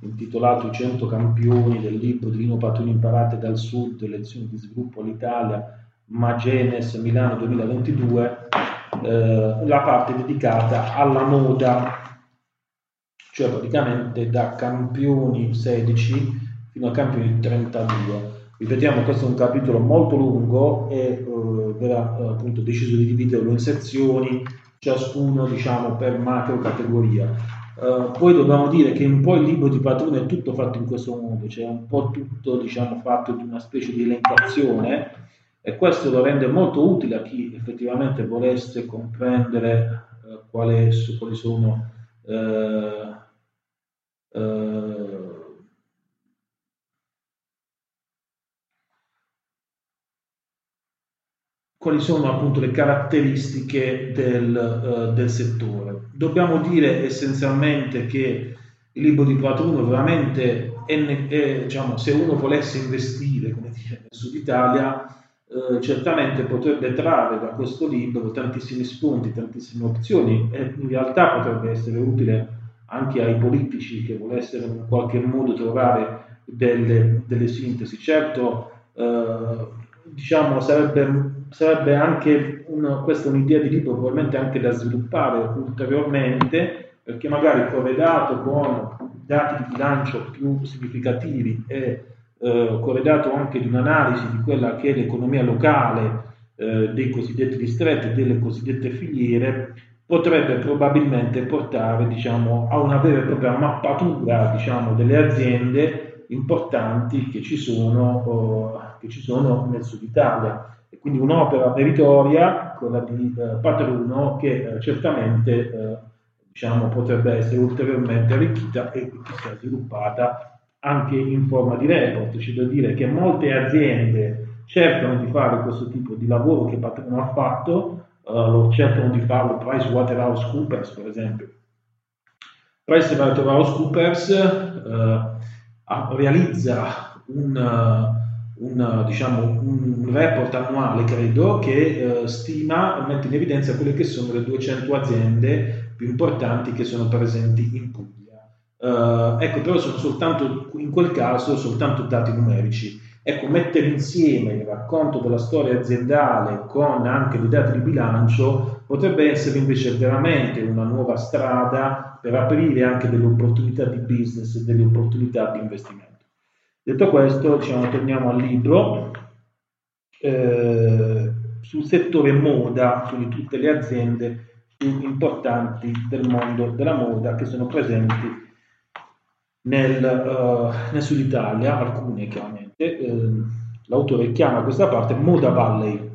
intitolato I 100 campioni del libro di Lino Patroni imparate dal sud, lezioni di sviluppo all'Italia, Magenes Milano 2022, eh, la parte dedicata alla moda, cioè praticamente da campioni 16 fino a campioni 32. Ripetiamo, questo è un capitolo molto lungo e eh, verrà eh, appunto deciso di dividerlo in sezioni, ciascuno diciamo per macro categoria. Uh, poi dobbiamo dire che un po' il libro di Patrone è tutto fatto in questo modo, cioè un po' tutto diciamo, fatto di una specie di elencazione e questo lo rende molto utile a chi effettivamente volesse comprendere uh, quali, quali sono uh, quali sono appunto le caratteristiche del, uh, del, settore. Dobbiamo dire essenzialmente che il libro di Platruno veramente è, è, diciamo, se uno volesse investire come dire, nel Sud Italia, uh, certamente potrebbe trarre da questo libro tantissimi spunti, tantissime opzioni e in realtà potrebbe essere utile anche ai politici che volessero in qualche modo trovare delle, delle sintesi. Certo, uh, diciamo, sarebbe sarebbe anche una, questa un'idea di libro probabilmente anche da sviluppare ulteriormente, perché magari corredato con dati di bilancio più significativi e eh, corredato anche di un'analisi di quella che è l'economia locale eh, dei cosiddetti distretti, delle cosiddette filiere, potrebbe probabilmente portare diciamo, a una vera e propria mappatura diciamo, delle aziende importanti che ci sono, eh, che ci sono nel sud Italia e quindi un'opera meritoria, quella di eh, Patruno, che eh, certamente eh, diciamo, potrebbe essere ulteriormente arricchita e chissà sviluppata anche in forma di report. C'è da dire che molte aziende cercano di fare questo tipo di lavoro che Patruno ha fatto, uh, cercano di farlo PricewaterhouseCoopers per esempio. PricewaterhouseCoopers uh, realizza un, un, diciamo, un report annuale, credo, che eh, stima mette in evidenza quelle che sono le 200 aziende più importanti che sono presenti in Puglia. Uh, ecco, però sono soltanto, in quel caso, soltanto dati numerici. Ecco, mettere insieme il racconto della storia aziendale con anche dei dati di bilancio potrebbe essere invece veramente una nuova strada per aprire anche delle opportunità di business e delle opportunità di investimento. Detto questo, diciamo, torniamo al libro. Eh, sul settore moda, quindi tutte le aziende più importanti del mondo della moda che sono presenti nel, uh, nel Sud Italia, alcune chiaramente. Eh, l'autore chiama questa parte Moda Valley.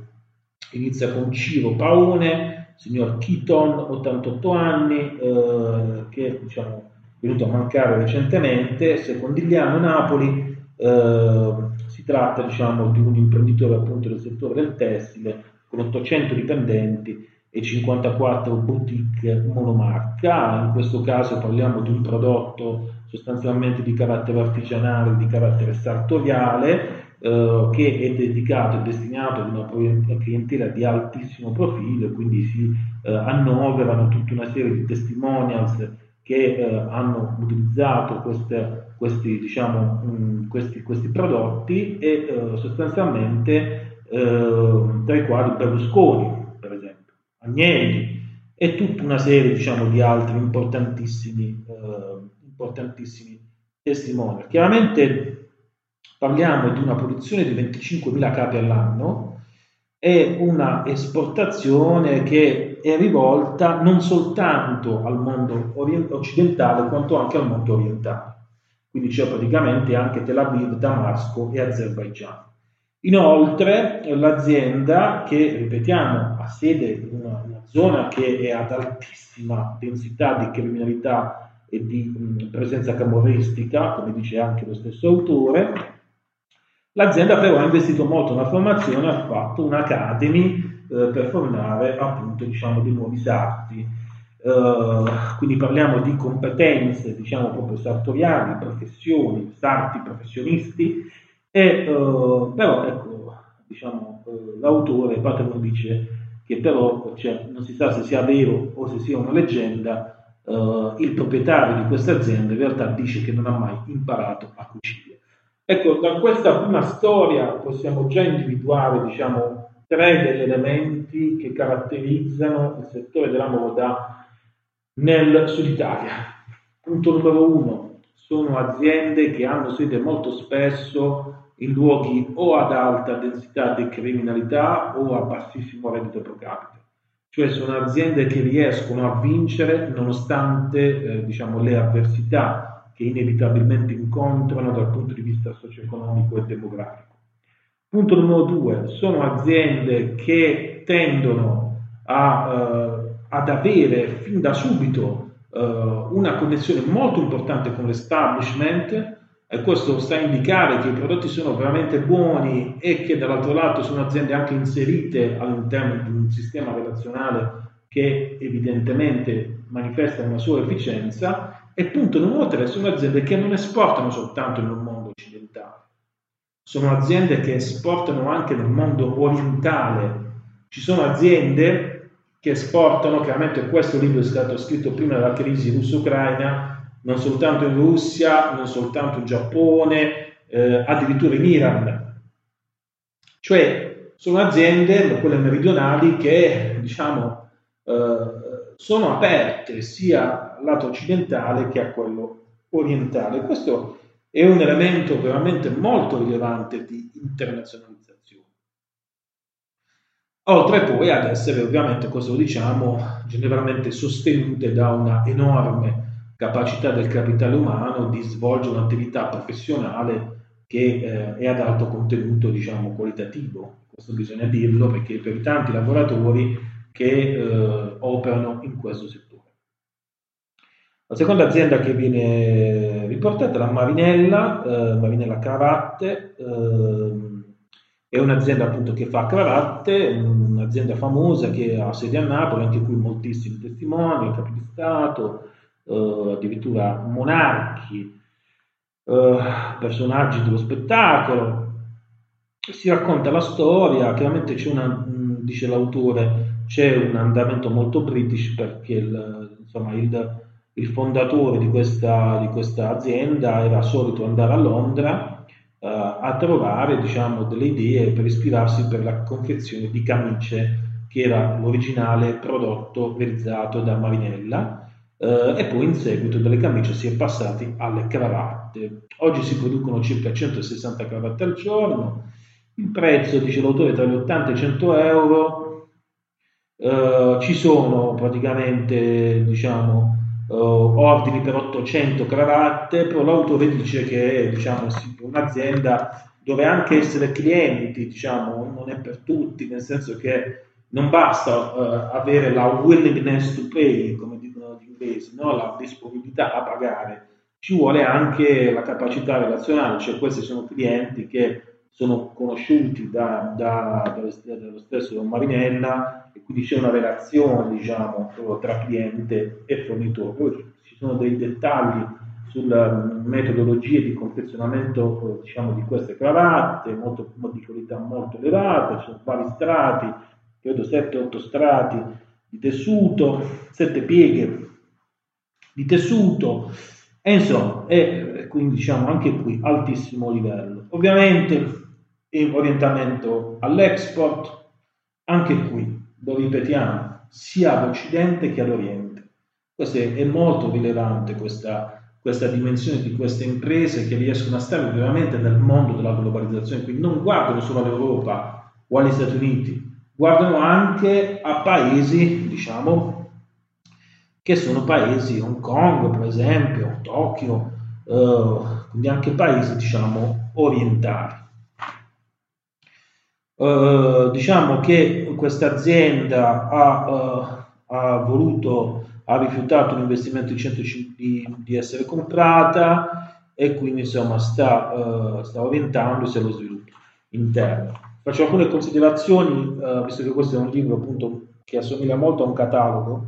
Inizia con Ciro Paone, signor Keaton, 88 anni, eh, che diciamo, è venuto a mancare recentemente, Secondigliano Napoli, eh, si tratta diciamo, di un imprenditore appunto del settore del tessile con 800 dipendenti e 54 boutique monomarca. In questo caso parliamo di un prodotto sostanzialmente di carattere artigianale, di carattere sartoriale, eh, che è dedicato e destinato ad una clientela di altissimo profilo, quindi si eh, annoverano tutta una serie di testimonials che eh, hanno utilizzato queste, questi, diciamo, mh, mm, questi, questi, prodotti e eh, sostanzialmente eh, tra i quali Berlusconi, per esempio, Agnelli e tutta una serie diciamo, di altri importantissimi, eh, importantissimi testimoni. Chiaramente parliamo di una produzione di 25.000 capi all'anno e una esportazione che è rivolta non soltanto al mondo occidentale quanto anche al mondo orientale. Quindi c'è praticamente anche Tel Aviv, Damasco e Azerbaijan. Inoltre l'azienda che, ripetiamo, ha sede in una, una zona che è ad altissima densità di criminalità e di mh, presenza camorristica, come dice anche lo stesso autore, l'azienda però ha investito molto nella formazione, ha fatto un'academy eh, per formare appunto diciamo, dei nuovi sarti. Uh, quindi parliamo di competenze, diciamo proprio sartoriali, professioni, sarti professionisti, e, uh, però ecco, diciamo, uh, l'autore Patron dice che però cioè, non si sa se sia vero o se sia una leggenda, il proprietario di questa azienda in realtà dice che non ha mai imparato a cucire. Ecco, da questa prima storia possiamo già individuare, diciamo, tre degli elementi che caratterizzano il settore della moda nel Sud Italia. Punto numero uno, sono aziende che hanno sede molto spesso in luoghi o ad alta densità di criminalità o a bassissimo reddito pro capite. Cioè sono aziende che riescono a vincere nonostante eh, diciamo, le avversità che inevitabilmente incontrano dal punto di vista socio-economico e demografico. Punto numero due, sono aziende che tendono a, eh, ad avere fin da subito eh, una connessione molto importante con l'establishment e questo sta a indicare che i prodotti sono veramente buoni e che dall'altro lato sono aziende anche inserite all'interno di un sistema relazionale che evidentemente manifesta una sua efficienza. E punto numero tre, sono aziende che non esportano soltanto nel mondo occidentale sono aziende che esportano anche nel mondo orientale. Ci sono aziende che esportano, chiaramente questo libro è stato scritto prima della crisi russo-ucraina, non soltanto in Russia, non soltanto in Giappone, eh, addirittura in Iran. Cioè sono aziende, quelle meridionali, che diciamo eh, sono aperte sia al lato occidentale che a quello orientale. Questo è un elemento veramente molto rilevante di internazionalizzazione. Oltre poi ad essere ovviamente, questo lo diciamo, generalmente sostenute da una enorme capacità del capitale umano di svolgere un'attività professionale che eh, è ad alto contenuto, diciamo, qualitativo. Questo bisogna dirlo perché per tanti lavoratori che eh, operano in questo settore. La seconda azienda che viene riportata è la Marinella, eh, Marinella Cravatte, eh, è un'azienda appunto che fa cravatte, un'azienda famosa che ha sede a Napoli, anche qui moltissimi testimoni, capi di Stato, eh, addirittura monarchi, eh, personaggi dello spettacolo. Si racconta la storia, chiaramente c'è una, dice l'autore, c'è un andamento molto british perché il, insomma, il il fondatore di questa, di questa azienda era solito andare a Londra uh, a trovare diciamo, delle idee per ispirarsi per la confezione di camicie, che era l'originale prodotto realizzato da Marinella, uh, e poi in seguito dalle camicie si è passati alle cravatte. Oggi si producono circa 160 cravatte al giorno, il prezzo, dice l'autore, tra gli 80 e i 100 euro. Uh, ci sono praticamente, diciamo, uh, ordini per 800 cravatte, però l'autore dice che diciamo, un'azienda dove anche essere clienti diciamo, non è per tutti, nel senso che non basta uh, avere la willingness to pay, come dicono gli inglesi, no? la disponibilità a pagare, ci vuole anche la capacità relazionale, cioè questi sono clienti che sono conosciuti da, da, dallo stesso Marinella e quindi c'è una relazione diciamo, tra cliente e fornitore. Poi ci sono dei dettagli sulla metodologia di confezionamento diciamo, di queste cravatte, molto, di qualità molto elevata, ci sono vari strati, credo 7-8 strati di tessuto, 7 pieghe di tessuto, e insomma, è quindi diciamo anche qui altissimo livello. Ovviamente orientamento all'export, anche qui lo ripetiamo, sia all'Occidente che all'Oriente. Questo è, molto rilevante questa, questa dimensione di queste imprese che riescono a stare veramente nel mondo della globalizzazione, quindi non guardano solo all'Europa o agli Stati Uniti, guardano anche a paesi, diciamo, che sono paesi, Hong Kong per esempio, Tokyo, eh, quindi anche paesi, diciamo, orientali. Eh, diciamo che questa azienda ha, uh, ha, voluto, ha rifiutato un investimento di 105 di, di essere comprata e quindi insomma sta, uh, sta orientandosi allo sviluppo interno. Faccio alcune considerazioni, visto che questo è un libro appunto che assomiglia molto a un catalogo,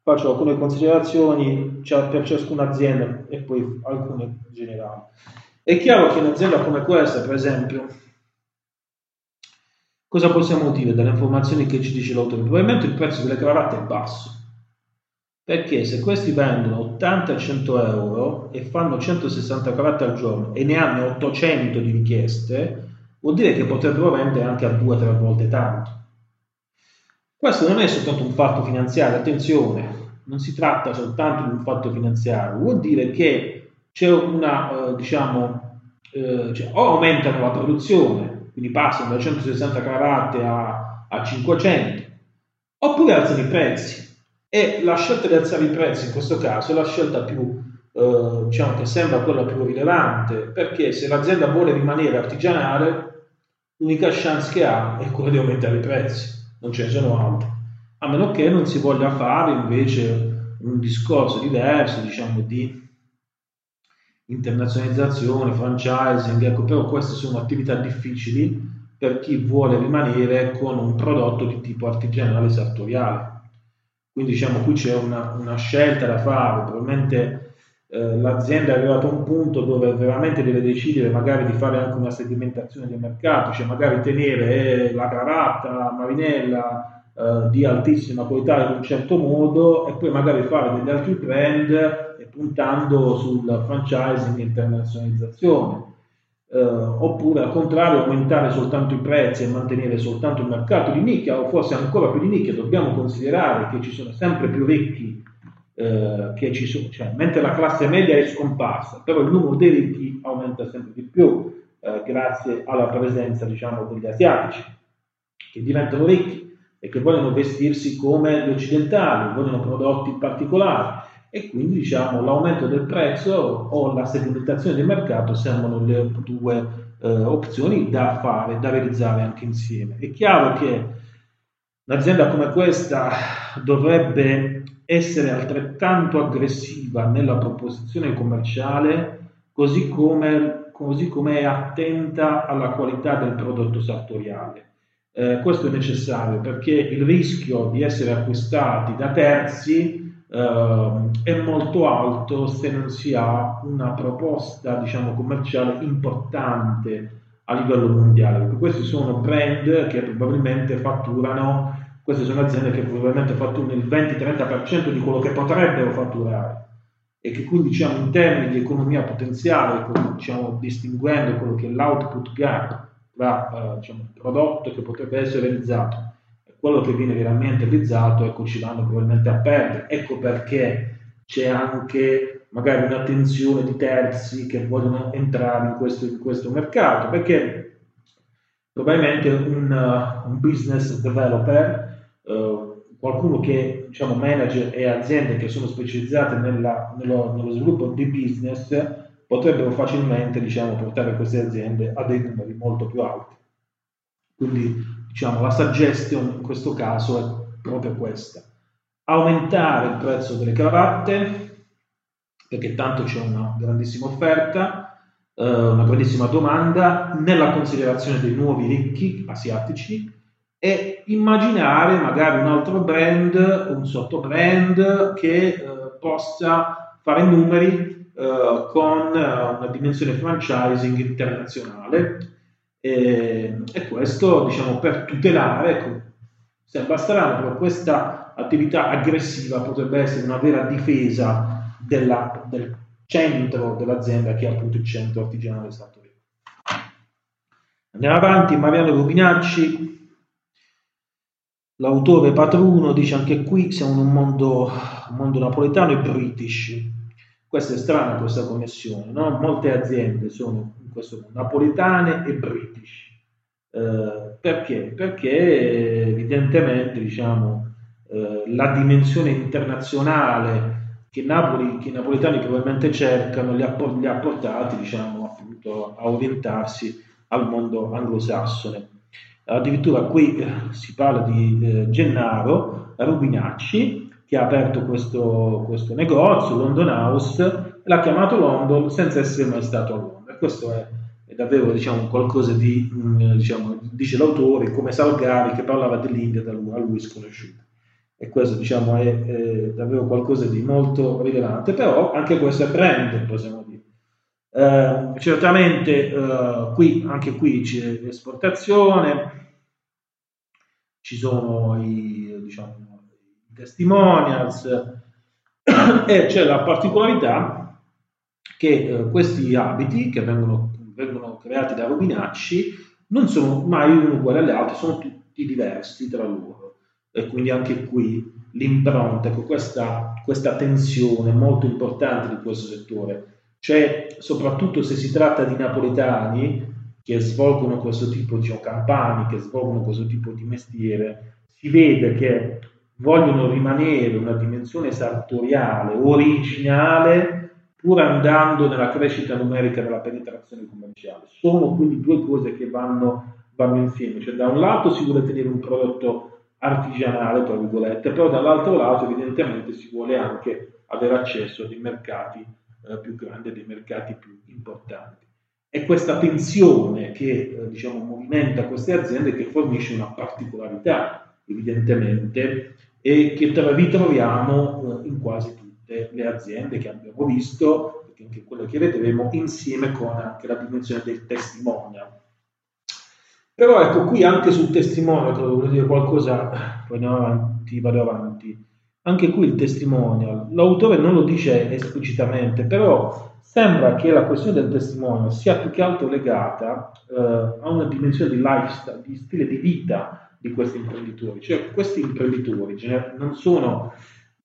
faccio alcune considerazioni per ciascuna azienda e poi alcune generali. È chiaro che un'azienda come questa, per esempio, Cosa possiamo dire dalle informazioni che ci dice l'autore? Probabilmente il prezzo delle cravatte è basso, perché se questi vendono 80-100 euro e fanno 160 cravatte al giorno e ne hanno 800 di richieste, vuol dire che potrebbero vendere anche a 2-3 volte tanto. Questo non è soltanto un fatto finanziario, attenzione, non si tratta soltanto di un fatto finanziario, vuol dire che c'è una, eh, diciamo, eh, cioè, o aumentano la produzione quindi passano da 160 cravatte a, a 500, oppure alzano i prezzi. E la scelta di alzare i prezzi in questo caso è la scelta più, eh, diciamo che sembra quella più rilevante, perché se l'azienda vuole rimanere artigianale, l'unica chance che ha è quella di aumentare i prezzi, non ce ne sono altri. A meno che non si voglia fare invece un discorso diverso, diciamo, di internazionalizzazione, franchising, ecco, però queste sono attività difficili per chi vuole rimanere con un prodotto di tipo artigianale sartoriale. Quindi diciamo qui c'è una, una scelta da fare, probabilmente eh, l'azienda è arrivata a un punto dove veramente deve decidere magari di fare anche una segmentazione del mercato, cioè magari tenere eh, la cravatta, la marinella eh, di altissima qualità in un certo modo e poi magari fare degli altri brand puntando sul franchising e internazionalizzazione, eh, oppure al contrario aumentare soltanto i prezzi e mantenere soltanto il mercato di nicchia, o forse ancora più di nicchia, dobbiamo considerare che ci sono sempre più ricchi eh, che ci sono, cioè, mentre la classe media è scomparsa, però il numero dei ricchi aumenta sempre di più eh, grazie alla presenza diciamo, degli asiatici che diventano ricchi e che vogliono vestirsi come gli occidentali, vogliono prodotti particolari e quindi diciamo l'aumento del prezzo o la segmentazione del mercato sembrano le due eh, opzioni da fare, da realizzare anche insieme. È chiaro che un'azienda come questa dovrebbe essere altrettanto aggressiva nella proposizione commerciale così come, così come è attenta alla qualità del prodotto sartoriale. Eh, questo è necessario perché il rischio di essere acquistati da terzi Uh, è molto alto se non si ha una proposta diciamo commerciale importante a livello mondiale perché questi sono brand che probabilmente fatturano queste sono aziende che probabilmente fatturano il 20-30% di quello che potrebbero fatturare e che quindi diciamo in termini di economia potenziale diciamo, distinguendo quello che è l'output gap tra uh, il prodotto che potrebbe essere realizzato quello che viene veramente realizzato, ecco, ci vanno probabilmente a perdere. Ecco perché c'è anche magari un'attenzione di terzi che vogliono entrare in questo, in questo mercato, perché probabilmente un, un business developer, uh, qualcuno che diciamo manager e aziende che sono specializzate nella, nello, nello, sviluppo di business, potrebbero facilmente diciamo, portare queste aziende a dei numeri molto più alti. Quindi diciamo, la suggestion in questo caso è proprio questa. Aumentare il prezzo delle cravatte, perché tanto c'è una grandissima offerta, eh, una grandissima domanda nella considerazione dei nuovi ricchi asiatici e immaginare magari un altro brand, un sottobrand che eh, possa fare numeri eh, con eh, una dimensione franchising internazionale e, e questo diciamo per tutelare, ecco, sembra strano, però questa attività aggressiva potrebbe essere una vera difesa della, del centro dell'azienda che è appunto il centro artigianale Sartori. Andiamo avanti, Mariano Rubinacci, l'autore patruno, dice anche qui siamo in un mondo, un mondo napoletano e british. Questa è strana questa connessione, no? molte aziende sono questo mondo napoletane e british. Eh, perché? Perché evidentemente diciamo, eh, la dimensione internazionale che, Napoli, che i napoletani probabilmente cercano li ha, li ha portati diciamo, appunto, a orientarsi al mondo anglosassone. Addirittura qui eh, si parla di eh, Gennaro Rubinacci che ha aperto questo, questo negozio, London House, l'ha chiamato London senza essere mai stato a Londra. Questo è, è davvero diciamo, qualcosa di, mm, diciamo, dice l'autore, come Salgari che parlava dell'India da lui, a lui sconosciuta e questo diciamo è, è, davvero qualcosa di molto rilevante, però anche questo è brand, possiamo dire. Eh, certamente eh, qui, anche qui c'è l'esportazione, ci sono i, diciamo, i testimonials e c'è la particolarità che eh, questi abiti che vengono, vengono creati da Rubinacci non sono mai uno uguale altri, sono tutti diversi tra loro e quindi anche qui l'impronta, ecco, questa, questa tensione molto importante di questo settore. Cioè, soprattutto se si tratta di napoletani che svolgono questo tipo di diciamo, campani, che svolgono questo tipo di mestiere, si vede che vogliono rimanere una dimensione sartoriale, originale, pur andando nella crescita numerica della penetrazione commerciale. Sono quindi due cose che vanno, vanno insieme. Cioè, da un lato si vuole tenere un prodotto artigianale, tra virgolette, però dall'altro lato evidentemente si vuole anche avere accesso a dei mercati eh, più grandi, a dei mercati più importanti. È questa tensione che eh, diciamo, movimenta queste aziende che fornisce una particolarità, evidentemente, e che ritroviamo eh, in quasi tutte le aziende che abbiamo visto, perché anche quelle che vedremo, insieme con anche la dimensione del testimonial però ecco, qui anche sul testimonial, volevo dire qualcosa, poi andiamo avanti, vado avanti. Anche qui il testimonial, l'autore non lo dice esplicitamente, però sembra che la questione del testimonial sia più che altro legata eh, a una dimensione di lifestyle, di stile di vita di questi imprenditori. Cioè questi imprenditori non sono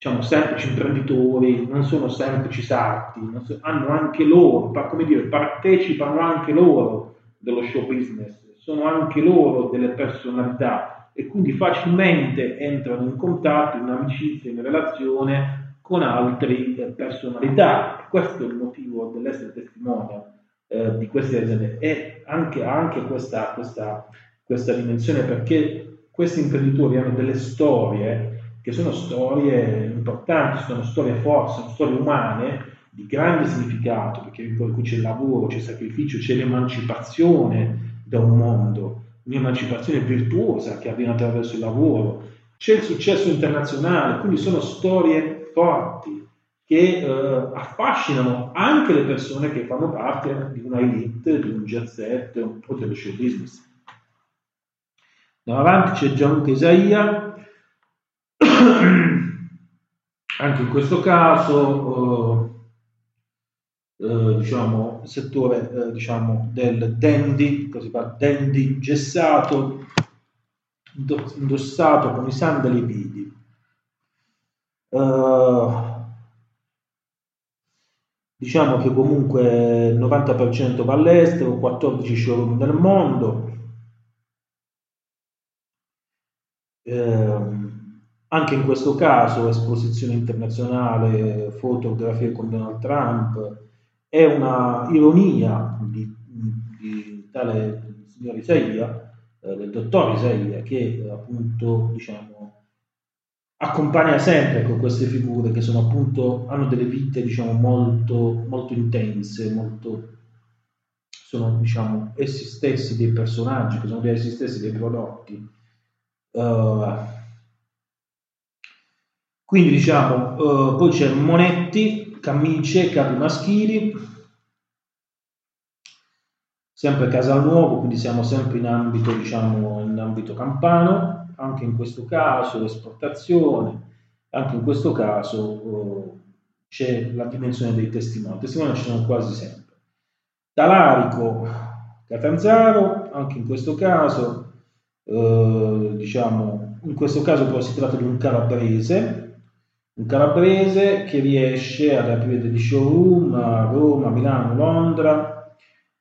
diciamo, semplici imprenditori, non sono semplici sarti, so, hanno anche loro, come dire, partecipano anche loro dello show business sono anche loro delle personalità e quindi facilmente entrano in contatto, in amicizia, in relazione con altre eh, personalità. Questo è il motivo dell'essere testimone eh, di queste aziende e anche, anche questa, questa, questa dimensione perché questi imprenditori hanno delle storie che sono storie importanti, sono storie forti, sono storie umane di grande significato, perché qui c'è il lavoro, c'è il sacrificio, c'è l'emancipazione, da un mondo, un'emancipazione virtuosa che avviene attraverso il lavoro, c'è il successo internazionale, quindi sono storie forti che eh, affascinano anche le persone che fanno parte di una elite, di un jet set o dello show business. Andiamo avanti, c'è Gianluca Isaia, anche in questo caso eh, eh, diciamo, settore eh, diciamo, del dandy, così fa, dandy gessato, indossato con i sandali e i piedi. Uh, diciamo che comunque il 90% va all'estero, 14 showroom nel mondo. Eh, anche in questo caso esposizione internazionale, fotografie con Donald Trump, è una ironia di, di tale signor Isaia, eh, del dottor Isaia, che appunto diciamo, accompagna sempre con queste figure che sono appunto, hanno delle vite diciamo molto, molto intense, molto sono diciamo essi stessi dei personaggi, che sono essi stessi dei prodotti. Uh, quindi diciamo, uh, poi c'è Monetti, camicie, capi maschili, sempre Casalnuovo, quindi siamo sempre in ambito, diciamo, in ambito campano, anche in questo caso l'esportazione, anche in questo caso uh, c'è la dimensione dei testimoni, testimoni ci sono quasi sempre. Talarico, Catanzaro, anche in questo caso, uh, diciamo, in questo caso però si tratta di un calabrese, un calabrese che riesce ad aprire degli showroom a Roma, Milano, Londra,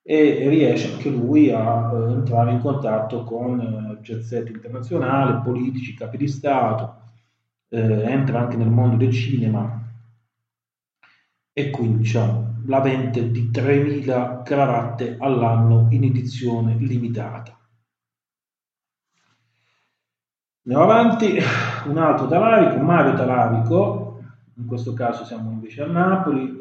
e riesce anche lui a uh, entrare in contatto con uh, jet internazionale, politici, capi di Stato, uh, entra anche nel mondo del cinema e quindi diciamo la vende di 3.000 cravatte all'anno in edizione limitata. Andiamo avanti, un altro talarico, Mario Talarico, in questo caso siamo invece a Napoli,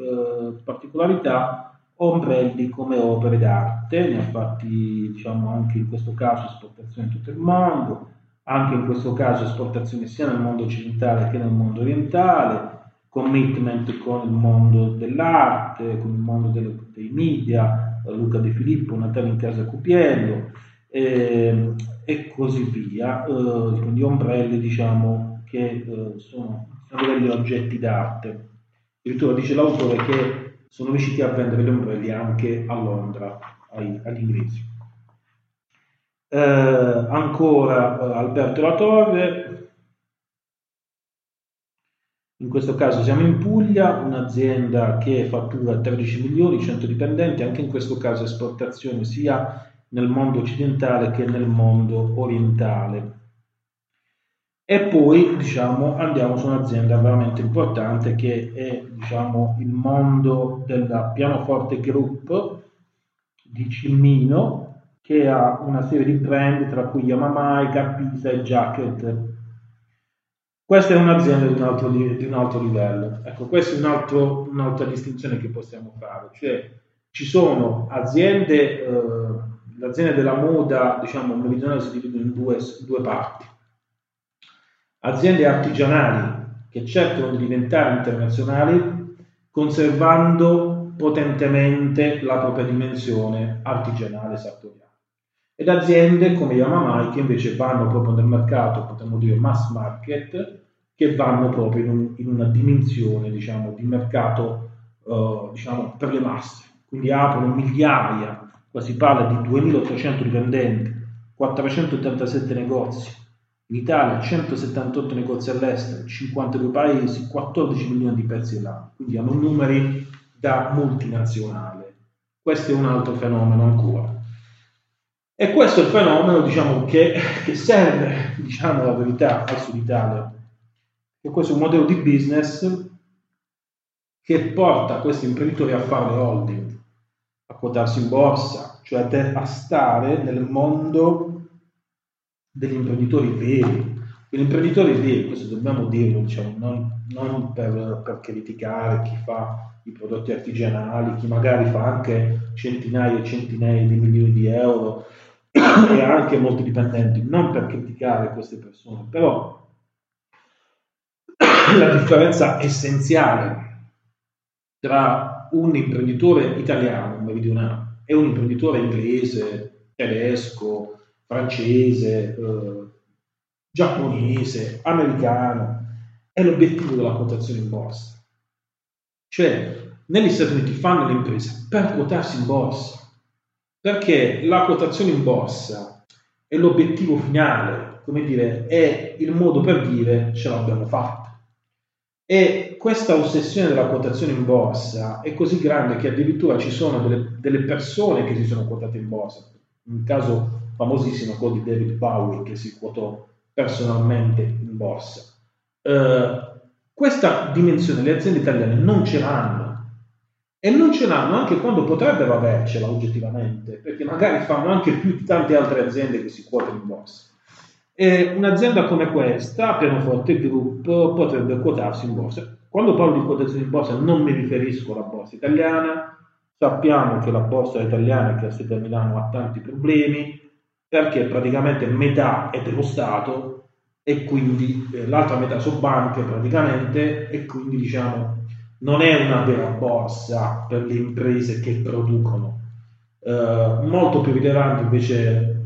particolarità ombrelli come opere d'arte, ne ha fatti diciamo, anche in questo caso esportazione in tutto il mondo, anche in questo caso esportazione sia nel mondo occidentale che nel mondo orientale, commitment con il mondo dell'arte, con il mondo delle, dei media, Luca De Filippo, Natale in casa Cupiello. Eh, e così via, eh, quindi ombrelli diciamo che eh, sono, sono degli oggetti d'arte. Addirittura dice l'autore che sono riusciti a vendere gli ombrelli anche a Londra ai, agli inglesi. Eh, ancora eh, Alberto Latorre, in questo caso siamo in Puglia, un'azienda che fattura 13 milioni, 100 dipendenti, anche in questo caso esportazione sia nel mondo occidentale che nel mondo orientale. E poi diciamo, andiamo su un'azienda veramente importante che è diciamo, il mondo del pianoforte group di Cimino che ha una serie di brand tra cui Yamamai, Carpisa e Jacket. Questa è un'azienda di un altro, di un altro livello. Ecco, questa è un altro, un'altra distinzione che possiamo fare. Cioè, ci sono aziende, eh, le aziende della moda, diciamo, meridionale si dividono in due, due parti. Aziende artigianali che cercano di diventare internazionali conservando potentemente la propria dimensione artigianale sartoriale. Ed aziende come Yamamai che invece vanno proprio nel mercato, potremmo dire mass market, che vanno proprio in, un, in una dimensione diciamo, di mercato uh, diciamo, per le masse, quindi aprono migliaia, qua si parla di 2800 dipendenti, 487 negozi, in Italia 178 negozi all'estero, 52 paesi, 14 milioni di pezzi all'anno, quindi hanno numeri da multinazionale. Questo è un altro fenomeno ancora. E questo è il fenomeno diciamo, che, che serve, diciamo la verità, al Sud Italia. E questo è un modello di business che porta questi imprenditori a fare holding, quotarsi in borsa, cioè a stare nel mondo degli imprenditori veri. Gli imprenditori veri, questo dobbiamo dirlo, diciamo, non, non per, per, criticare chi fa i prodotti artigianali, chi magari fa anche centinaia e centinaia di milioni di euro e anche molti dipendenti, non per criticare queste persone, però la differenza essenziale tra un imprenditore italiano, meridionale, e un imprenditore inglese, tedesco, francese, eh, giapponese, americano, è l'obiettivo della quotazione in borsa. Cioè, negli Stati Uniti fanno le imprese per quotarsi in borsa, perché la quotazione in borsa è l'obiettivo finale, come dire, è il modo per dire ce l'abbiamo fatta. E questa ossessione della quotazione in borsa è così grande che addirittura ci sono delle, delle persone che si sono quotate in borsa. In caso famosissimo quello di David Bowie che si quotò personalmente in borsa. Eh, questa dimensione le aziende italiane non ce l'hanno e non ce l'hanno anche quando potrebbero avercela oggettivamente, perché magari fanno anche più di tante altre aziende che si quotano in borsa. E un'azienda come questa, Pianoforte Group, potrebbe quotarsi in borsa. Quando parlo di quotazione in borsa non mi riferisco alla borsa italiana, Sappiamo che la borsa italiana che ha sede a Milano ha tanti problemi perché praticamente metà è dello Stato e quindi eh, l'altra metà sono banche praticamente e quindi diciamo non è una vera borsa per le imprese che producono. Eh, molto più rilevante invece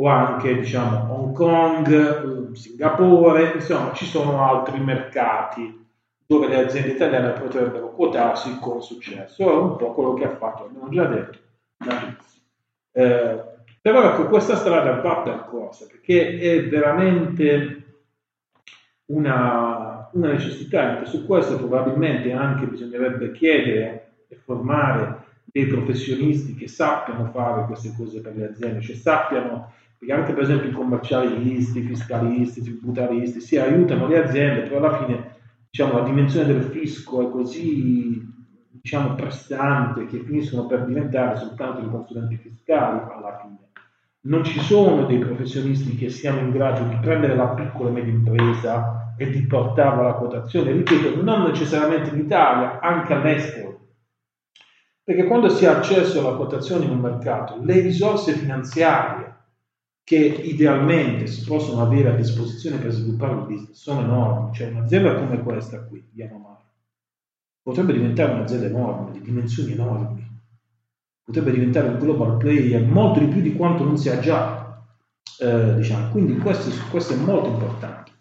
o anche diciamo Hong Kong, Singapore, insomma ci sono altri mercati dove le aziende italiane potrebbero quotarsi con successo. È un po' quello che ha fatto, abbiamo già detto, Natuzzi. Eh, però ecco, questa strada va percorsa perché è veramente una, una necessità, anche su questo probabilmente anche bisognerebbe chiedere e formare dei professionisti che sappiano fare queste cose per le aziende, cioè sappiano, anche per esempio i commercialisti, i fiscalisti, i tributaristi, si aiutano le aziende, però alla fine diciamo, la dimensione del fisco è così diciamo, prestante che finiscono per diventare soltanto dei consulenti fiscali alla fine. Non ci sono dei professionisti che siano in grado di prendere la piccola e media impresa e di portarla alla quotazione, ripeto, non necessariamente in Italia, anche all'estero. Perché quando si ha accesso alla quotazione in un mercato, le risorse finanziarie che idealmente si possono avere a disposizione per sviluppare il business sono enormi. Cioè un'azienda come questa qui, Yanomar, potrebbe diventare un'azienda enorme, di dimensioni enormi. Potrebbe diventare un global player molto di più di quanto non sia già. Eh, diciamo. Quindi questo, questo, è molto importante.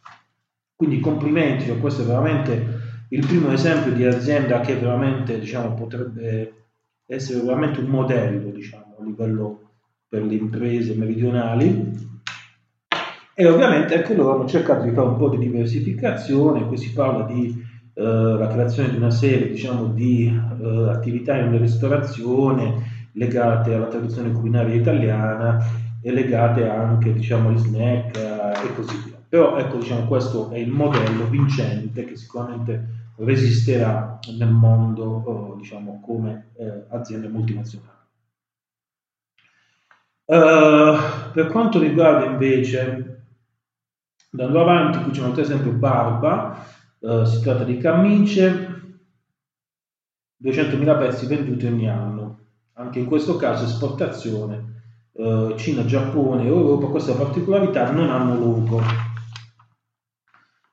Quindi complimenti, cioè questo è veramente il primo esempio di azienda che veramente diciamo, potrebbe essere veramente un modello diciamo, a livello per le imprese meridionali e ovviamente anche loro hanno cercato di fare un po' di diversificazione, qui si parla di eh, la creazione di una serie diciamo, di eh, attività in ristorazione legate alla tradizione culinaria italiana e legate anche diciamo, agli snack eh, e così via. Però ecco, diciamo, questo è il modello vincente che sicuramente resisterà nel mondo oh, diciamo, come eh, azienda multinazionale. Eh, per quanto riguarda invece, andando avanti, qui c'è un altro esempio, barba, uh, si tratta di camicie, 200.000 pezzi venduti ogni anno, anche in questo caso esportazione, uh, Cina, Giappone, Europa, questa particolarità non hanno logo.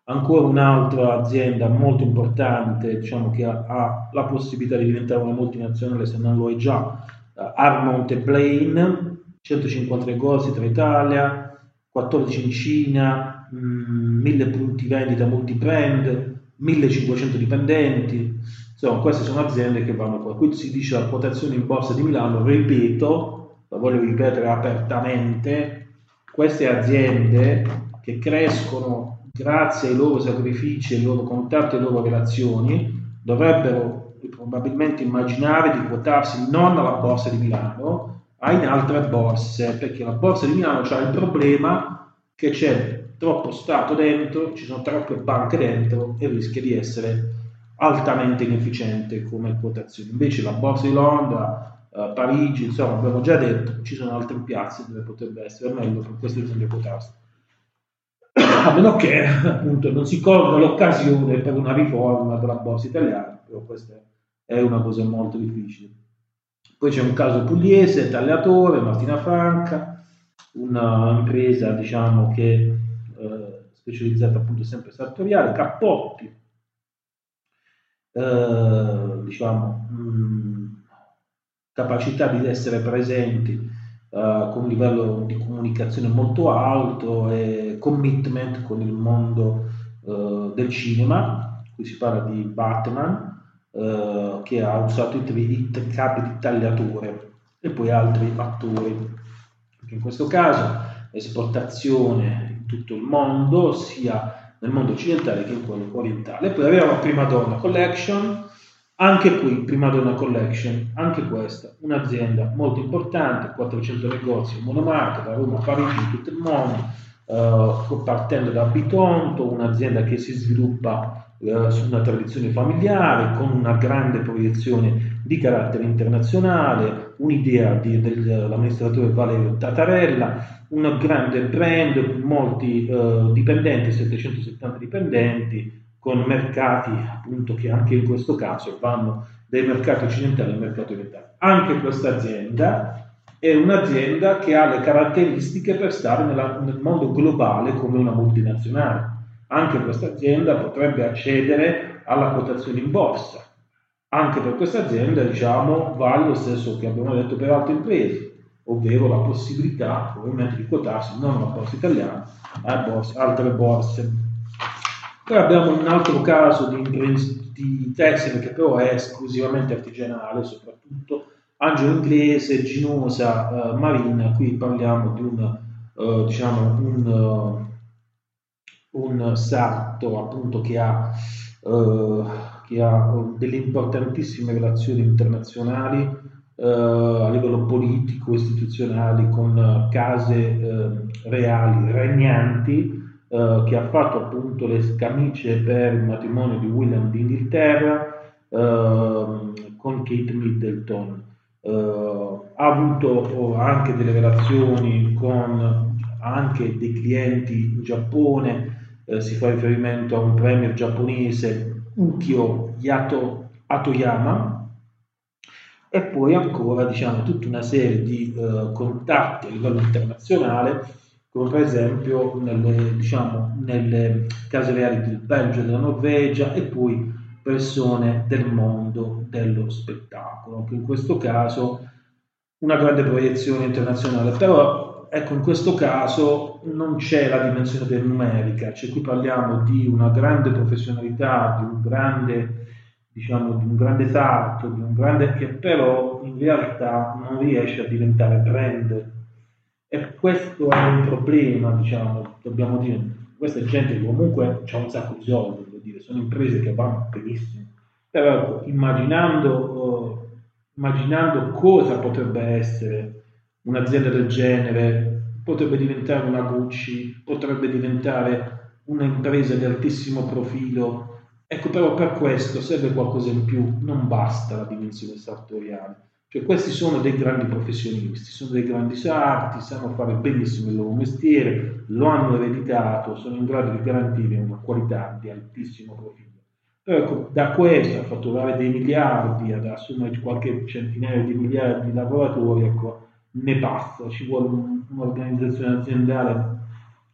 Ancora un'altra azienda molto importante, diciamo che ha, ha la possibilità di diventare una multinazionale se non lo è già, uh, Armont Plain, 153 gol tra Italia, 14 in Cina, mm, 1000 punti vendita multi-brand, 1500 dipendenti. Insomma, queste sono aziende che vanno qua. Qui si dice la quotazione in borsa di Milano, ripeto, la voglio ripetere apertamente, queste aziende che crescono grazie ai loro sacrifici, ai loro contatti, alle loro relazioni, dovrebbero probabilmente immaginare di quotarsi non alla borsa di Milano, a in altre borse, perché la borsa di Milano ha il problema che c'è troppo Stato dentro, ci sono troppe banche dentro e rischia di essere altamente inefficiente come quotazione. Invece la borsa di Londra, eh, Parigi, insomma, abbiamo già detto, ci sono altre piazze dove potrebbe essere meglio per questo bisogna quotarsi. A meno che appunto non si colga l'occasione per una riforma della borsa italiana, però questa è una cosa molto difficile. Poi c'è un caso pugliese, tagliatore, Martina Franca, un'impresa diciamo che eh, specializzata appunto sempre sartoriale, Cappotti, eh, diciamo, mh, capacità di essere presenti eh, con un livello di comunicazione molto alto e commitment con il mondo eh, del cinema, qui si parla di Batman, eh, che ha usato i, i capi di tagliatore e poi altri attori. Anche in questo caso esportazione in tutto il mondo, sia nel mondo occidentale che in quello orientale. Poi abbiamo Prima Donna Collection, anche qui Prima Donna Collection, anche questa un'azienda molto importante, 400 negozi monomarca da Roma a Parigi in tutto il mondo, eh, partendo da Bitonto, un'azienda che si sviluppa eh, su una tradizione familiare, con una grande proiezione di carattere internazionale, un'idea di, dell'amministratore Valerio Tatarella, un grande brand, molti eh, dipendenti, 770 dipendenti, con mercati appunto che anche in questo caso vanno dai mercati occidentali al mercato orientale. Anche questa azienda è un'azienda che ha le caratteristiche per stare nella, nel mondo globale come una multinazionale anche questa azienda potrebbe accedere alla quotazione in borsa. Anche per questa azienda, diciamo, vale lo stesso che abbiamo detto per altre imprese, ovvero la possibilità ovviamente di quotarsi non alla borsa italiana, ma a borse, altre borse. Poi abbiamo un altro caso di, di tessile che però è esclusivamente artigianale, soprattutto Angelo Inglese, Ginosa, eh, Marina, qui parliamo di un, eh, diciamo, un uh, un sarto appunto che ha, eh, che ha delle importantissime relazioni internazionali eh, a livello politico, istituzionali, con case eh, reali, regnanti, eh, che ha fatto appunto le camicie per il matrimonio di William d'Inghilterra ehm, con Kate Middleton. Ha avuto anche delle relazioni con anche dei clienti in Giappone eh, si fa riferimento a un premier giapponese Ukio Yato Atoyama e poi ancora diciamo tutta una serie di eh, contatti a livello internazionale come per esempio nelle, diciamo, nelle case reali del Belgio e della Norvegia e poi persone del mondo dello spettacolo che in questo caso una grande proiezione internazionale. Però Ecco, in questo caso non c'è la dimensione del numerica, cioè qui parliamo di una grande professionalità, di un grande, diciamo, di un grande sarto, di un grande che però in realtà non riesce a diventare brand. E questo è un problema, diciamo, dobbiamo dire, questa gente comunque ha un sacco di soldi, devo dire, sono imprese che vanno benissimo. Però ecco, immaginando, uh, immaginando cosa potrebbe essere un'azienda del genere potrebbe diventare una Gucci, potrebbe diventare un'impresa di altissimo profilo. Ecco, però per questo serve qualcosa in più, non basta la dimensione sartoriale. Cioè questi sono dei grandi professionisti, sono dei grandi sarti, sanno fare benissimo il loro mestiere, lo hanno ereditato, sono in grado di garantire una qualità di altissimo profilo. Però ecco, da questo a fatturare dei miliardi, ad assumere qualche centinaia di miliardi di lavoratori, ecco, ne passa, ci vuole un'organizzazione aziendale,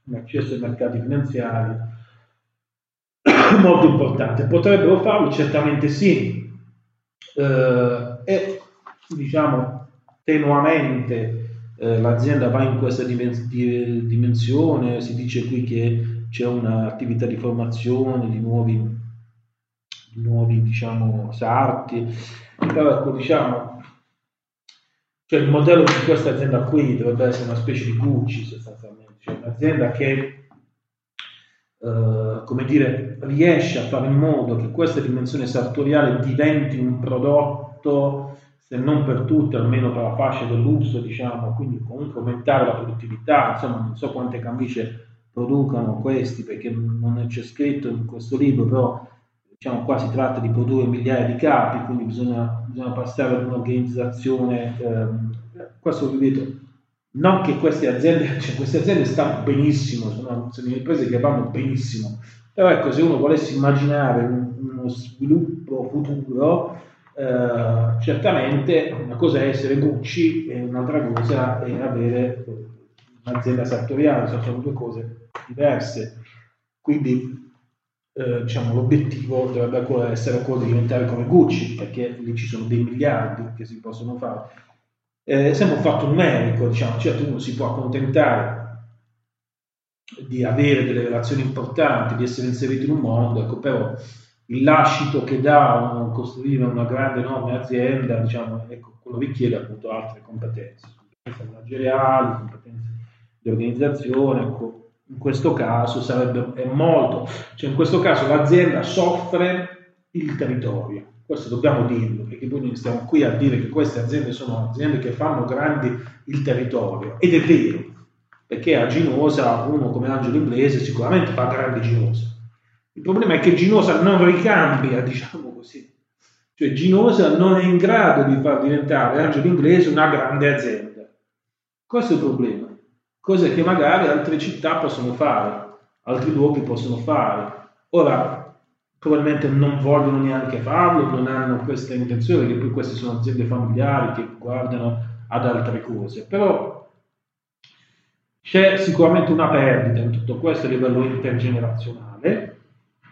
un accesso ai mercati finanziari molto importante. Potrebbero farlo? Certamente sì. Eh, e diciamo tenuamente eh, l'azienda va in questa dimensione, si dice qui che c'è un'attività di formazione di nuovi, di nuovi diciamo, sarti, però ecco, diciamo, cioè il modello di questa azienda qui dovrebbe essere una specie di Gucci sostanzialmente, cioè un'azienda che eh, come dire, riesce a fare in modo che questa dimensione sartoriale diventi un prodotto, se non per tutte, almeno per la fascia del lusso, diciamo, quindi comunque aumentare la produttività, insomma non so quante camicie producano questi perché non c'è scritto in questo libro, però diciamo, qua si tratta di produrre migliaia di capi, quindi bisogna, bisogna passare ad un'organizzazione, ehm, questo ripeto, non che queste aziende, cioè queste aziende stanno benissimo, sono, sono imprese che vanno benissimo, però ecco, se uno volesse immaginare un, uno sviluppo futuro, eh, certamente una cosa è essere Gucci e un'altra cosa è avere un'azienda sartoriale, sono due cose diverse. Quindi eh, diciamo, l'obiettivo dovrebbe essere quello di diventare come Gucci, perché lì ci sono dei miliardi che si possono fare. Eh, sembra un fatto numerico, diciamo, certo uno si può accontentare di avere delle relazioni importanti, di essere inserito in un mondo, ecco, però il lascito che dà un, costruire una grande enorme azienda, diciamo, ecco, quello richiede appunto altre competenze, competenze manageriali, competenze di organizzazione, ecco, in questo caso sarebbe molto, cioè in questo caso l'azienda soffre il territorio, questo dobbiamo dirlo, perché poi noi stiamo qui a dire che queste aziende sono aziende che fanno grandi il territorio, ed è vero, perché a Ginosa uno come Angelo Inglese sicuramente fa grande Ginosa, il problema è che Ginosa non ricambia, diciamo così. Cioè Ginosa non è in grado di far diventare Angelo Inglese una grande azienda. Questo è il problema. Cose che magari altre città possono fare, altri luoghi possono fare. Ora, probabilmente non vogliono neanche farlo, non hanno questa intenzione, perché poi queste sono aziende familiari che guardano ad altre cose. Però c'è sicuramente una perdita in tutto questo a livello intergenerazionale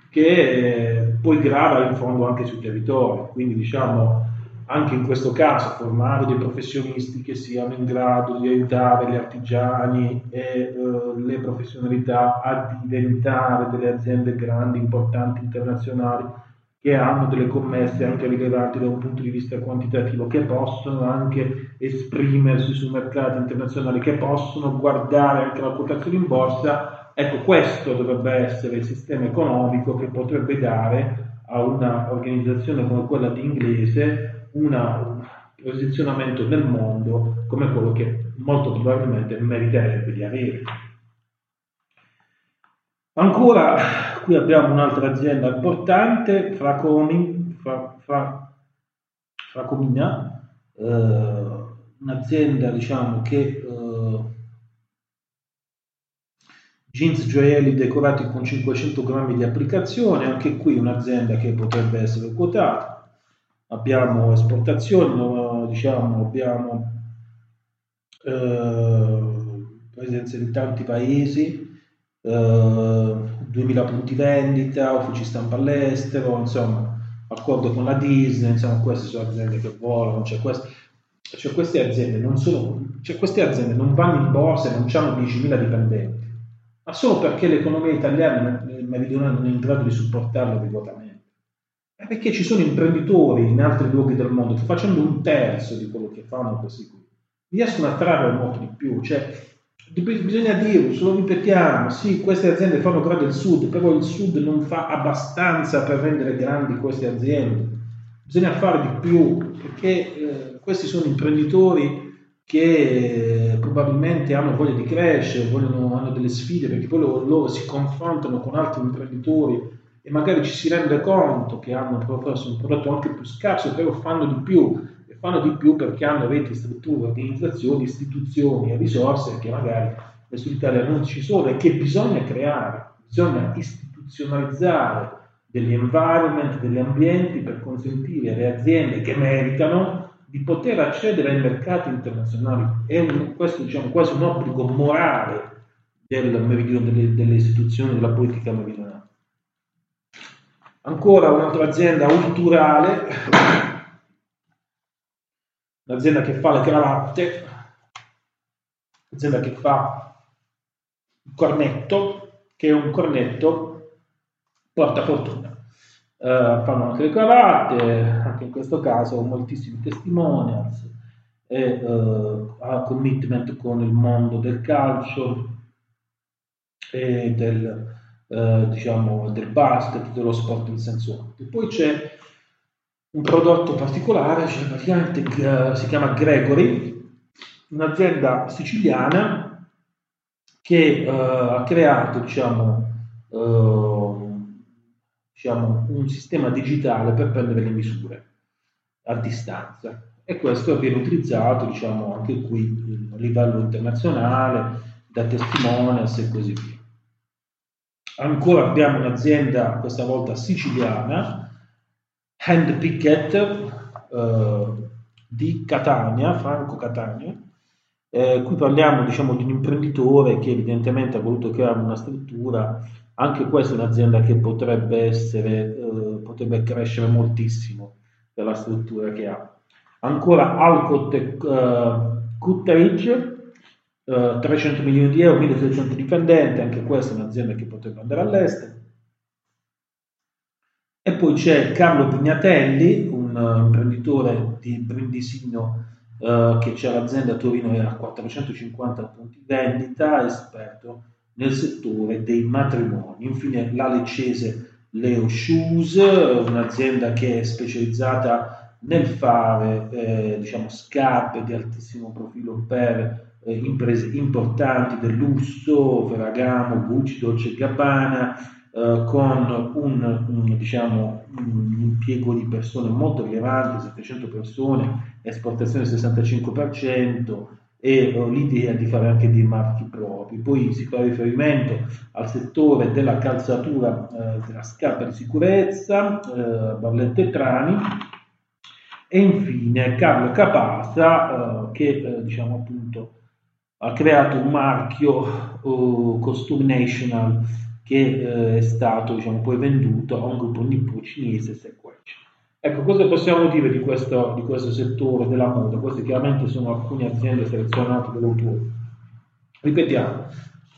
che poi grava in fondo anche sui territori, quindi diciamo anche in questo caso formare dei professionisti che siano in grado di aiutare gli artigiani e uh, le professionalità a diventare delle aziende grandi, importanti, internazionali, che hanno delle commesse anche rilevanti da un punto di vista quantitativo, che possono anche esprimersi su mercati internazionali, che possono guardare anche la quotazione in borsa. Ecco, questo dovrebbe essere il sistema economico che potrebbe dare a un'organizzazione come quella di inglese una, un posizionamento nel mondo come quello che molto probabilmente meriterebbe di avere. Ancora, qui abbiamo un'altra azienda importante, Fracomi, Fra, Fra, Fracomina, eh, un'azienda diciamo, che eh, jeans gioielli decorati con 500 grammi di applicazione, anche qui un'azienda che potrebbe essere quotata. Abbiamo esportazioni, diciamo, abbiamo eh, presenza in tanti paesi, eh, 2000 punti vendita, uffici stampa all'estero, insomma, accordo con la Disney, insomma, queste sono aziende che volano, cioè queste, cioè queste aziende non sono, cioè queste aziende non vanno in borsa e non hanno 10.000 dipendenti ma solo perché l'economia italiana meridionale non è in grado di supportarlo adeguatamente. È perché ci sono imprenditori in altri luoghi del mondo che facendo un terzo di quello che fanno questi qui, riescono a trarre molto di più. Cioè, bisogna dirlo, se lo ripetiamo, sì, queste aziende fanno grande il sud, però il sud non fa abbastanza per rendere grandi queste aziende. Bisogna fare di più, perché eh, questi sono imprenditori che probabilmente hanno voglia di crescere, vogliono, hanno delle sfide perché poi loro, loro, si confrontano con altri imprenditori e magari ci si rende conto che hanno un prodotto anche più scarso, però fanno di più e fanno di più perché hanno reti, strutture, organizzazioni, istituzioni e risorse che magari nel Sud Italia non ci sono e che bisogna creare, bisogna istituzionalizzare degli environment, degli ambienti per consentire alle aziende che meritano di poter accedere ai mercati internazionali. È un, questo diciamo, quasi un obbligo morale del delle, delle istituzioni della politica meridionale. Ancora un'altra azienda culturale, un'azienda che fa le cravatte, un'azienda che fa il cornetto, che è un cornetto porta fortuna. Uh, fanno anche le cravatte, anche in questo caso moltissimi testimonials e uh, ha commitment con il mondo del calcio e del, uh, diciamo, del basket, dello sport in senso ampio. Poi c'è un prodotto particolare, cioè si chiama Gregory, un'azienda siciliana che ha creato diciamo, diciamo, un sistema digitale per prendere le misure a distanza e questo viene utilizzato diciamo, anche qui a livello internazionale da testimonials e così via. Ancora abbiamo un'azienda, questa volta siciliana, Handpicket, eh, di Catania, Franco Catania. Eh, qui parliamo diciamo, di un imprenditore che evidentemente ha voluto creare una struttura, anche questa è un'azienda che potrebbe, essere, eh, potrebbe crescere moltissimo per la struttura che ha. Ancora Alcott uh, Coutteridge, 300 milioni di euro, 1600 dipendenti, anche questa è un'azienda che potrebbe andare all'estero. E poi c'è Carlo Pignatelli, un uh, imprenditore di Brindisino uh, che c'è l'azienda a Torino e ha 450 punti vendita, esperto nel settore dei matrimoni. Infine la leccese Leo Shoes, un'azienda che è specializzata nel fare eh, diciamo, scarpe di altissimo profilo per eh, importanti del lusso, Ferragamo, Gucci, Dolce Gabbana, eh, con un, un, diciamo, un, impiego di persone molto rilevante, 700 persone, esportazione del 65% e uh, l'idea di fare anche dei marchi propri. Poi si fa riferimento al settore della calzatura, uh, della scarpa di sicurezza, uh, Barlette Trani e infine Carlo Capasa che diciamo appunto ha creato un marchio uh, Costume National che uh, è stato diciamo, poi venduto a un gruppo nippo cinese Sequence. Ecco, cosa possiamo dire di questo, di questo settore della moda? Queste chiaramente sono alcune aziende selezionate dall'autore. Ripetiamo,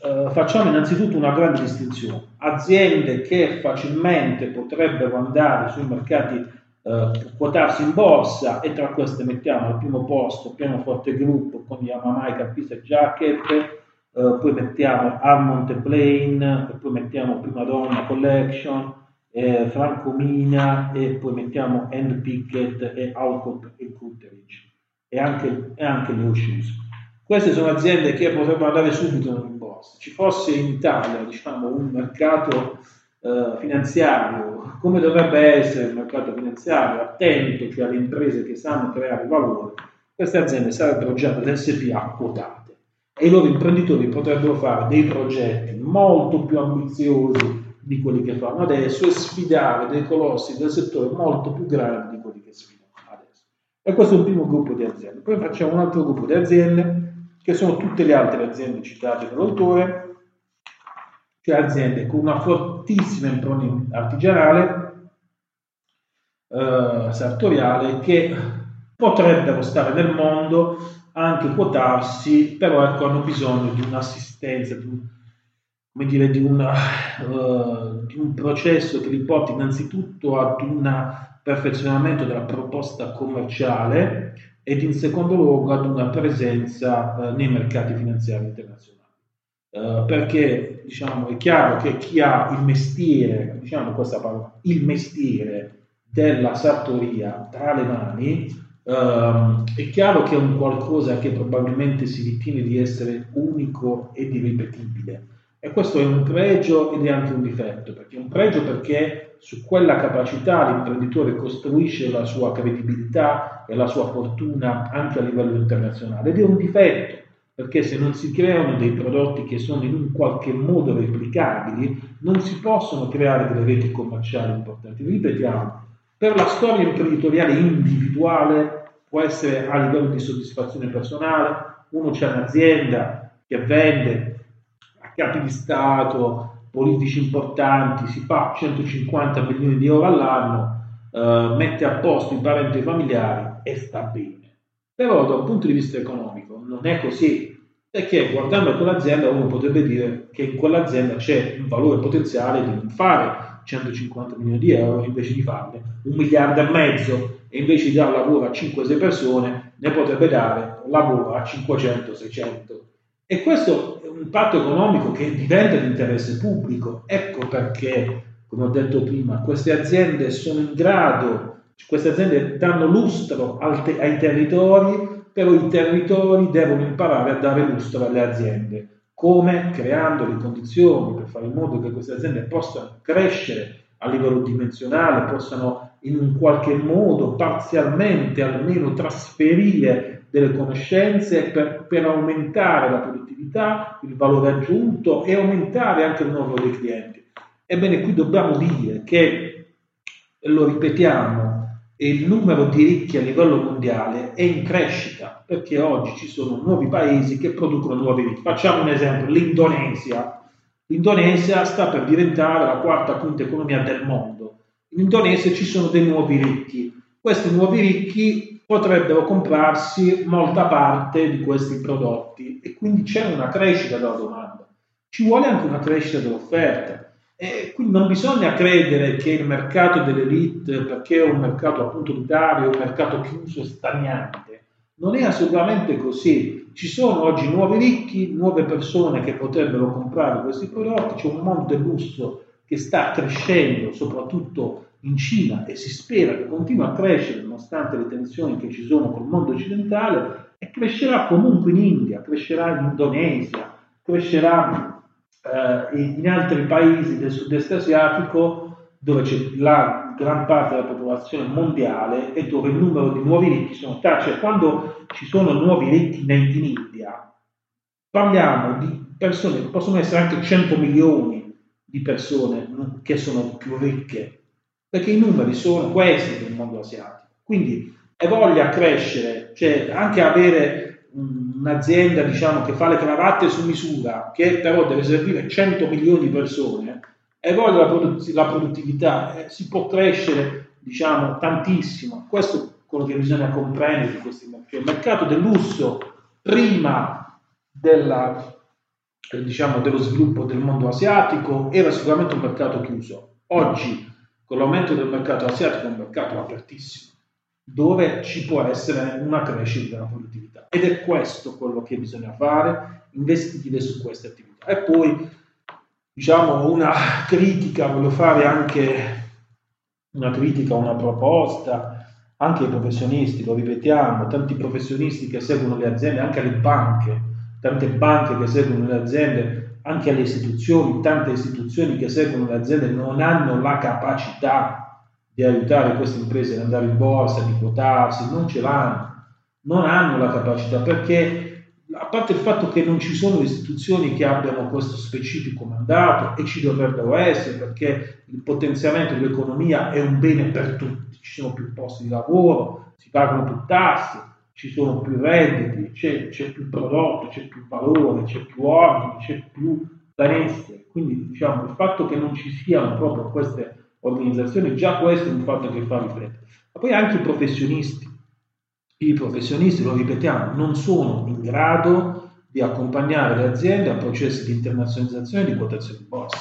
uh, facciamo innanzitutto una grande distinzione. Aziende che facilmente potrebbero andare sui mercati eh, quotarsi in borsa e tra queste mettiamo al primo posto Pianoforte Group con Yamamaica Pisa Jacket, eh, poi mettiamo Armont Plain, e poi mettiamo Prima Donna Collection, eh, Franco Mina e poi mettiamo End Pickett e Alcott e Cutteridge e anche, e anche Leo Shoes. Queste sono aziende che potrebbero andare subito in borsa. Ci fosse in Italia diciamo, un mercato eh, finanziario, come dovrebbe essere il mercato finanziario, attento cioè alle imprese che sanno creare valore, queste aziende sarebbero già delle SPA quotate e i loro imprenditori potrebbero fare dei progetti molto più ambiziosi di quelli che fanno adesso e sfidare dei colossi del settore molto più grandi di quelli che sfidano adesso. E questo è un primo gruppo di aziende. Poi facciamo un altro gruppo di aziende che sono tutte le altre aziende citate dall'autore, cioè aziende con una fortissima impronta artigianale, eh, sartoriale, che potrebbero stare nel mondo, anche quotarsi, però ecco, hanno bisogno di un'assistenza, di un, come dire, di, una, uh, di un processo che li porti innanzitutto ad un perfezionamento della proposta commerciale ed in secondo luogo ad una presenza uh, nei mercati finanziari internazionali. Uh, perché diciamo, è chiaro che chi ha il mestiere, diciamo questa parola, il mestiere della sartoria tra le mani, uh, è chiaro che è un qualcosa che probabilmente si ritiene di essere unico ed irripetibile. E questo è un pregio ed è anche un difetto, perché è un pregio perché su quella capacità l'imprenditore costruisce la sua credibilità e la sua fortuna anche a livello internazionale, ed è un difetto perché se non si creano dei prodotti che sono in un qualche modo replicabili, non si possono creare delle reti commerciali importanti. Ripetiamo, per la storia imprenditoriale individuale può essere a livello di soddisfazione personale, uno c'è un'azienda che vende a capi di Stato, politici importanti, si fa 150 milioni di euro all'anno, eh, mette a posto i parenti familiari e sta bene. Però da un punto di vista economico non è così, perché guardando quell'azienda uno potrebbe dire che in quell'azienda c'è un valore potenziale di non fare 150 milioni di euro invece di farne un miliardo e mezzo. E invece di dare lavoro a 5-6 persone ne potrebbe dare lavoro a 500-600 e questo è un impatto economico che diventa di interesse pubblico. Ecco perché come ho detto prima queste aziende sono in grado queste aziende danno lustro ai territori però i territori devono imparare a dare lustro alle aziende. Come? Creando le condizioni per fare in modo che queste aziende possano crescere a livello dimensionale, possano in un qualche modo parzialmente almeno trasferire delle conoscenze per, per aumentare la produttività, il valore aggiunto e aumentare anche il numero dei clienti. Ebbene, qui dobbiamo dire che, lo ripetiamo, il numero di ricchi a livello mondiale è in crescita perché oggi ci sono nuovi paesi che producono nuovi ricchi. Facciamo un esempio, l'Indonesia. L'Indonesia sta per diventare la quarta, quinta economia del mondo. In Indonesia ci sono dei nuovi ricchi. Questi nuovi ricchi potrebbero comprarsi molta parte di questi prodotti e quindi c'è una crescita della domanda. Ci vuole anche una crescita dell'offerta e quindi non bisogna credere che il mercato dell'elite, perché è un mercato appunto unitario, è un mercato chiuso e stagnante. Non è assolutamente così. Ci sono oggi nuovi ricchi, nuove persone che potrebbero comprare questi prodotti, c'è un mondo del lusso che sta crescendo, soprattutto in Cina, e si spera che continui a crescere nonostante le tensioni che ci sono col mondo occidentale, e crescerà comunque in India, crescerà in Indonesia, crescerà eh, in altri paesi del sud-est asiatico dove c'è la gran parte della popolazione mondiale e dove il numero di nuovi ricchi sono tanti. Cioè, quando ci sono nuovi ricchi in India, parliamo di persone che possono essere anche 100 milioni di persone che sono più ricche, perché i numeri sono questi del mondo asiatico. Quindi è voglia crescere, cioè anche avere un'azienda diciamo, che fa le cravatte su misura, che però deve servire 100 milioni di persone, e poi la, produtt- la produttività eh, si può crescere diciamo, tantissimo. Questo è quello che bisogna comprendere di questi mercati. Il mercato del lusso prima della, eh, diciamo, dello sviluppo del mondo asiatico era sicuramente un mercato chiuso. Oggi, con l'aumento del mercato asiatico, è un mercato apertissimo dove ci può essere una crescita della produttività. Ed è questo quello che bisogna fare, investire su queste attività. E poi, diciamo, una critica, voglio fare anche una critica, una proposta anche ai professionisti, lo ripetiamo, tanti professionisti che seguono le aziende, anche alle banche, tante banche che seguono le aziende, anche alle istituzioni, tante istituzioni che seguono le aziende non hanno la capacità di aiutare queste imprese ad andare in borsa, di quotarsi, non ce l'hanno, non hanno la capacità perché a parte il fatto che non ci sono istituzioni che abbiano questo specifico mandato e ci dovrebbero essere perché il potenziamento dell'economia è un bene per tutti, ci sono più posti di lavoro, si pagano più tasse, ci sono più redditi, c'è, c'è più prodotto, c'è più valore, c'è più ordine, c'è più benessere. Quindi diciamo il fatto che non ci siano proprio queste organizzazioni, già questo è un fatto che fa riflettere. Ma poi anche i professionisti. I professionisti, lo ripetiamo, non sono in grado di accompagnare le aziende a processi di internazionalizzazione e di quotazione in borsa.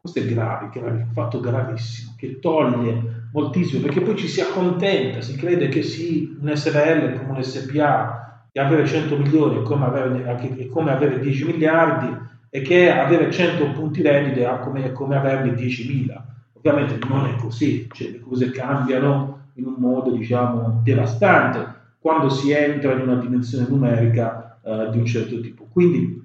Questo è grave, è un fatto gravissimo, che toglie moltissimo, perché poi ci si accontenta, si crede che sì, un SRL come un SPA, che avere 100 milioni è come avere, è come avere 10 miliardi, e che avere 100 punti redditi è come, è come averne 10.000 Ovviamente non è così, cioè le cose cambiano in un modo diciamo devastante quando si entra in una dimensione numerica eh, di un certo tipo. Quindi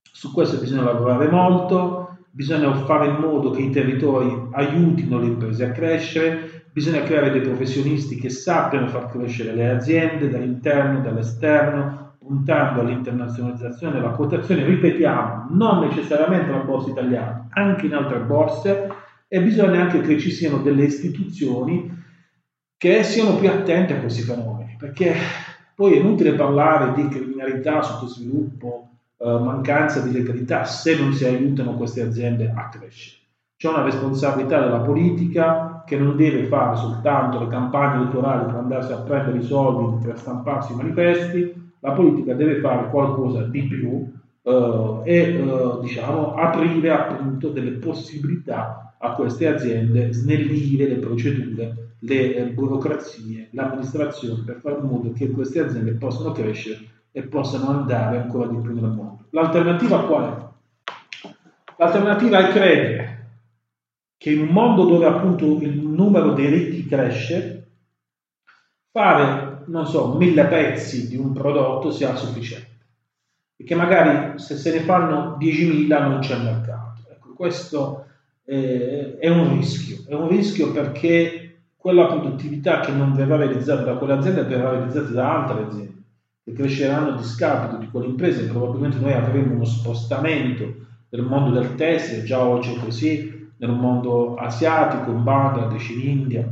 su questo bisogna lavorare molto, bisogna fare in modo che i territori aiutino le imprese a crescere, bisogna creare dei professionisti che sappiano far crescere le aziende dall'interno dall'esterno, puntando all'internazionalizzazione della quotazione, ripetiamo, non necessariamente la borsa italiana, anche in altre borse, e bisogna anche che ci siano delle istituzioni che siano più attente a questi fenomeni, perché poi è inutile parlare di criminalità, sottosviluppo, eh, mancanza di legalità se non si aiutano queste aziende a crescere. C'è una responsabilità della politica che non deve fare soltanto le campagne elettorali per andarsi a prendere i soldi per stamparsi i manifesti, la politica deve fare qualcosa di più eh, e eh, diciamo aprire appunto delle possibilità a queste aziende snellire le procedure, le eh, burocrazie, l'amministrazione per fare in modo che queste aziende possano crescere e possano andare ancora di più nel mondo. L'alternativa qual è? L'alternativa è credere che in un mondo dove appunto il numero dei ricchi cresce, fare, non so, mille pezzi di un prodotto sia sufficiente. E che magari se se ne fanno 10.000 non c'è mercato. Ecco, questo eh, è un rischio, è un rischio perché quella produttività che non verrà realizzata da quelle aziende verrà realizzata da altre aziende che cresceranno a discapito di quelle imprese probabilmente noi avremo uno spostamento nel mondo del tessile, già oggi è così, nel mondo asiatico, in Bangladesh, in India.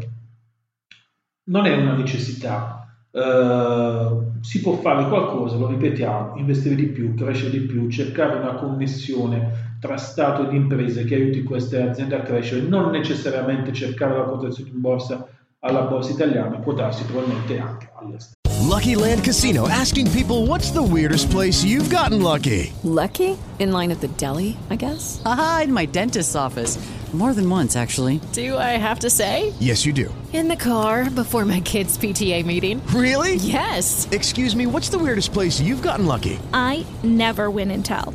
non è una necessità. Uh, si può fare qualcosa, lo ripetiamo, investire di più, crescere di più, cercare una connessione tra Stato ed imprese che aiuti queste aziende a crescere, non necessariamente cercare la quotazione in borsa alla borsa italiana, quotarsi probabilmente anche all'estero. Lucky Land Casino asking people what's the weirdest place you've gotten lucky? Lucky? In line at the deli, I guess? Aha, in my dentist's office. More than once, actually. Do I have to say? Yes, you do. In the car before my kids' PTA meeting. Really? Yes. Excuse me, what's the weirdest place you've gotten lucky? I never win and tell.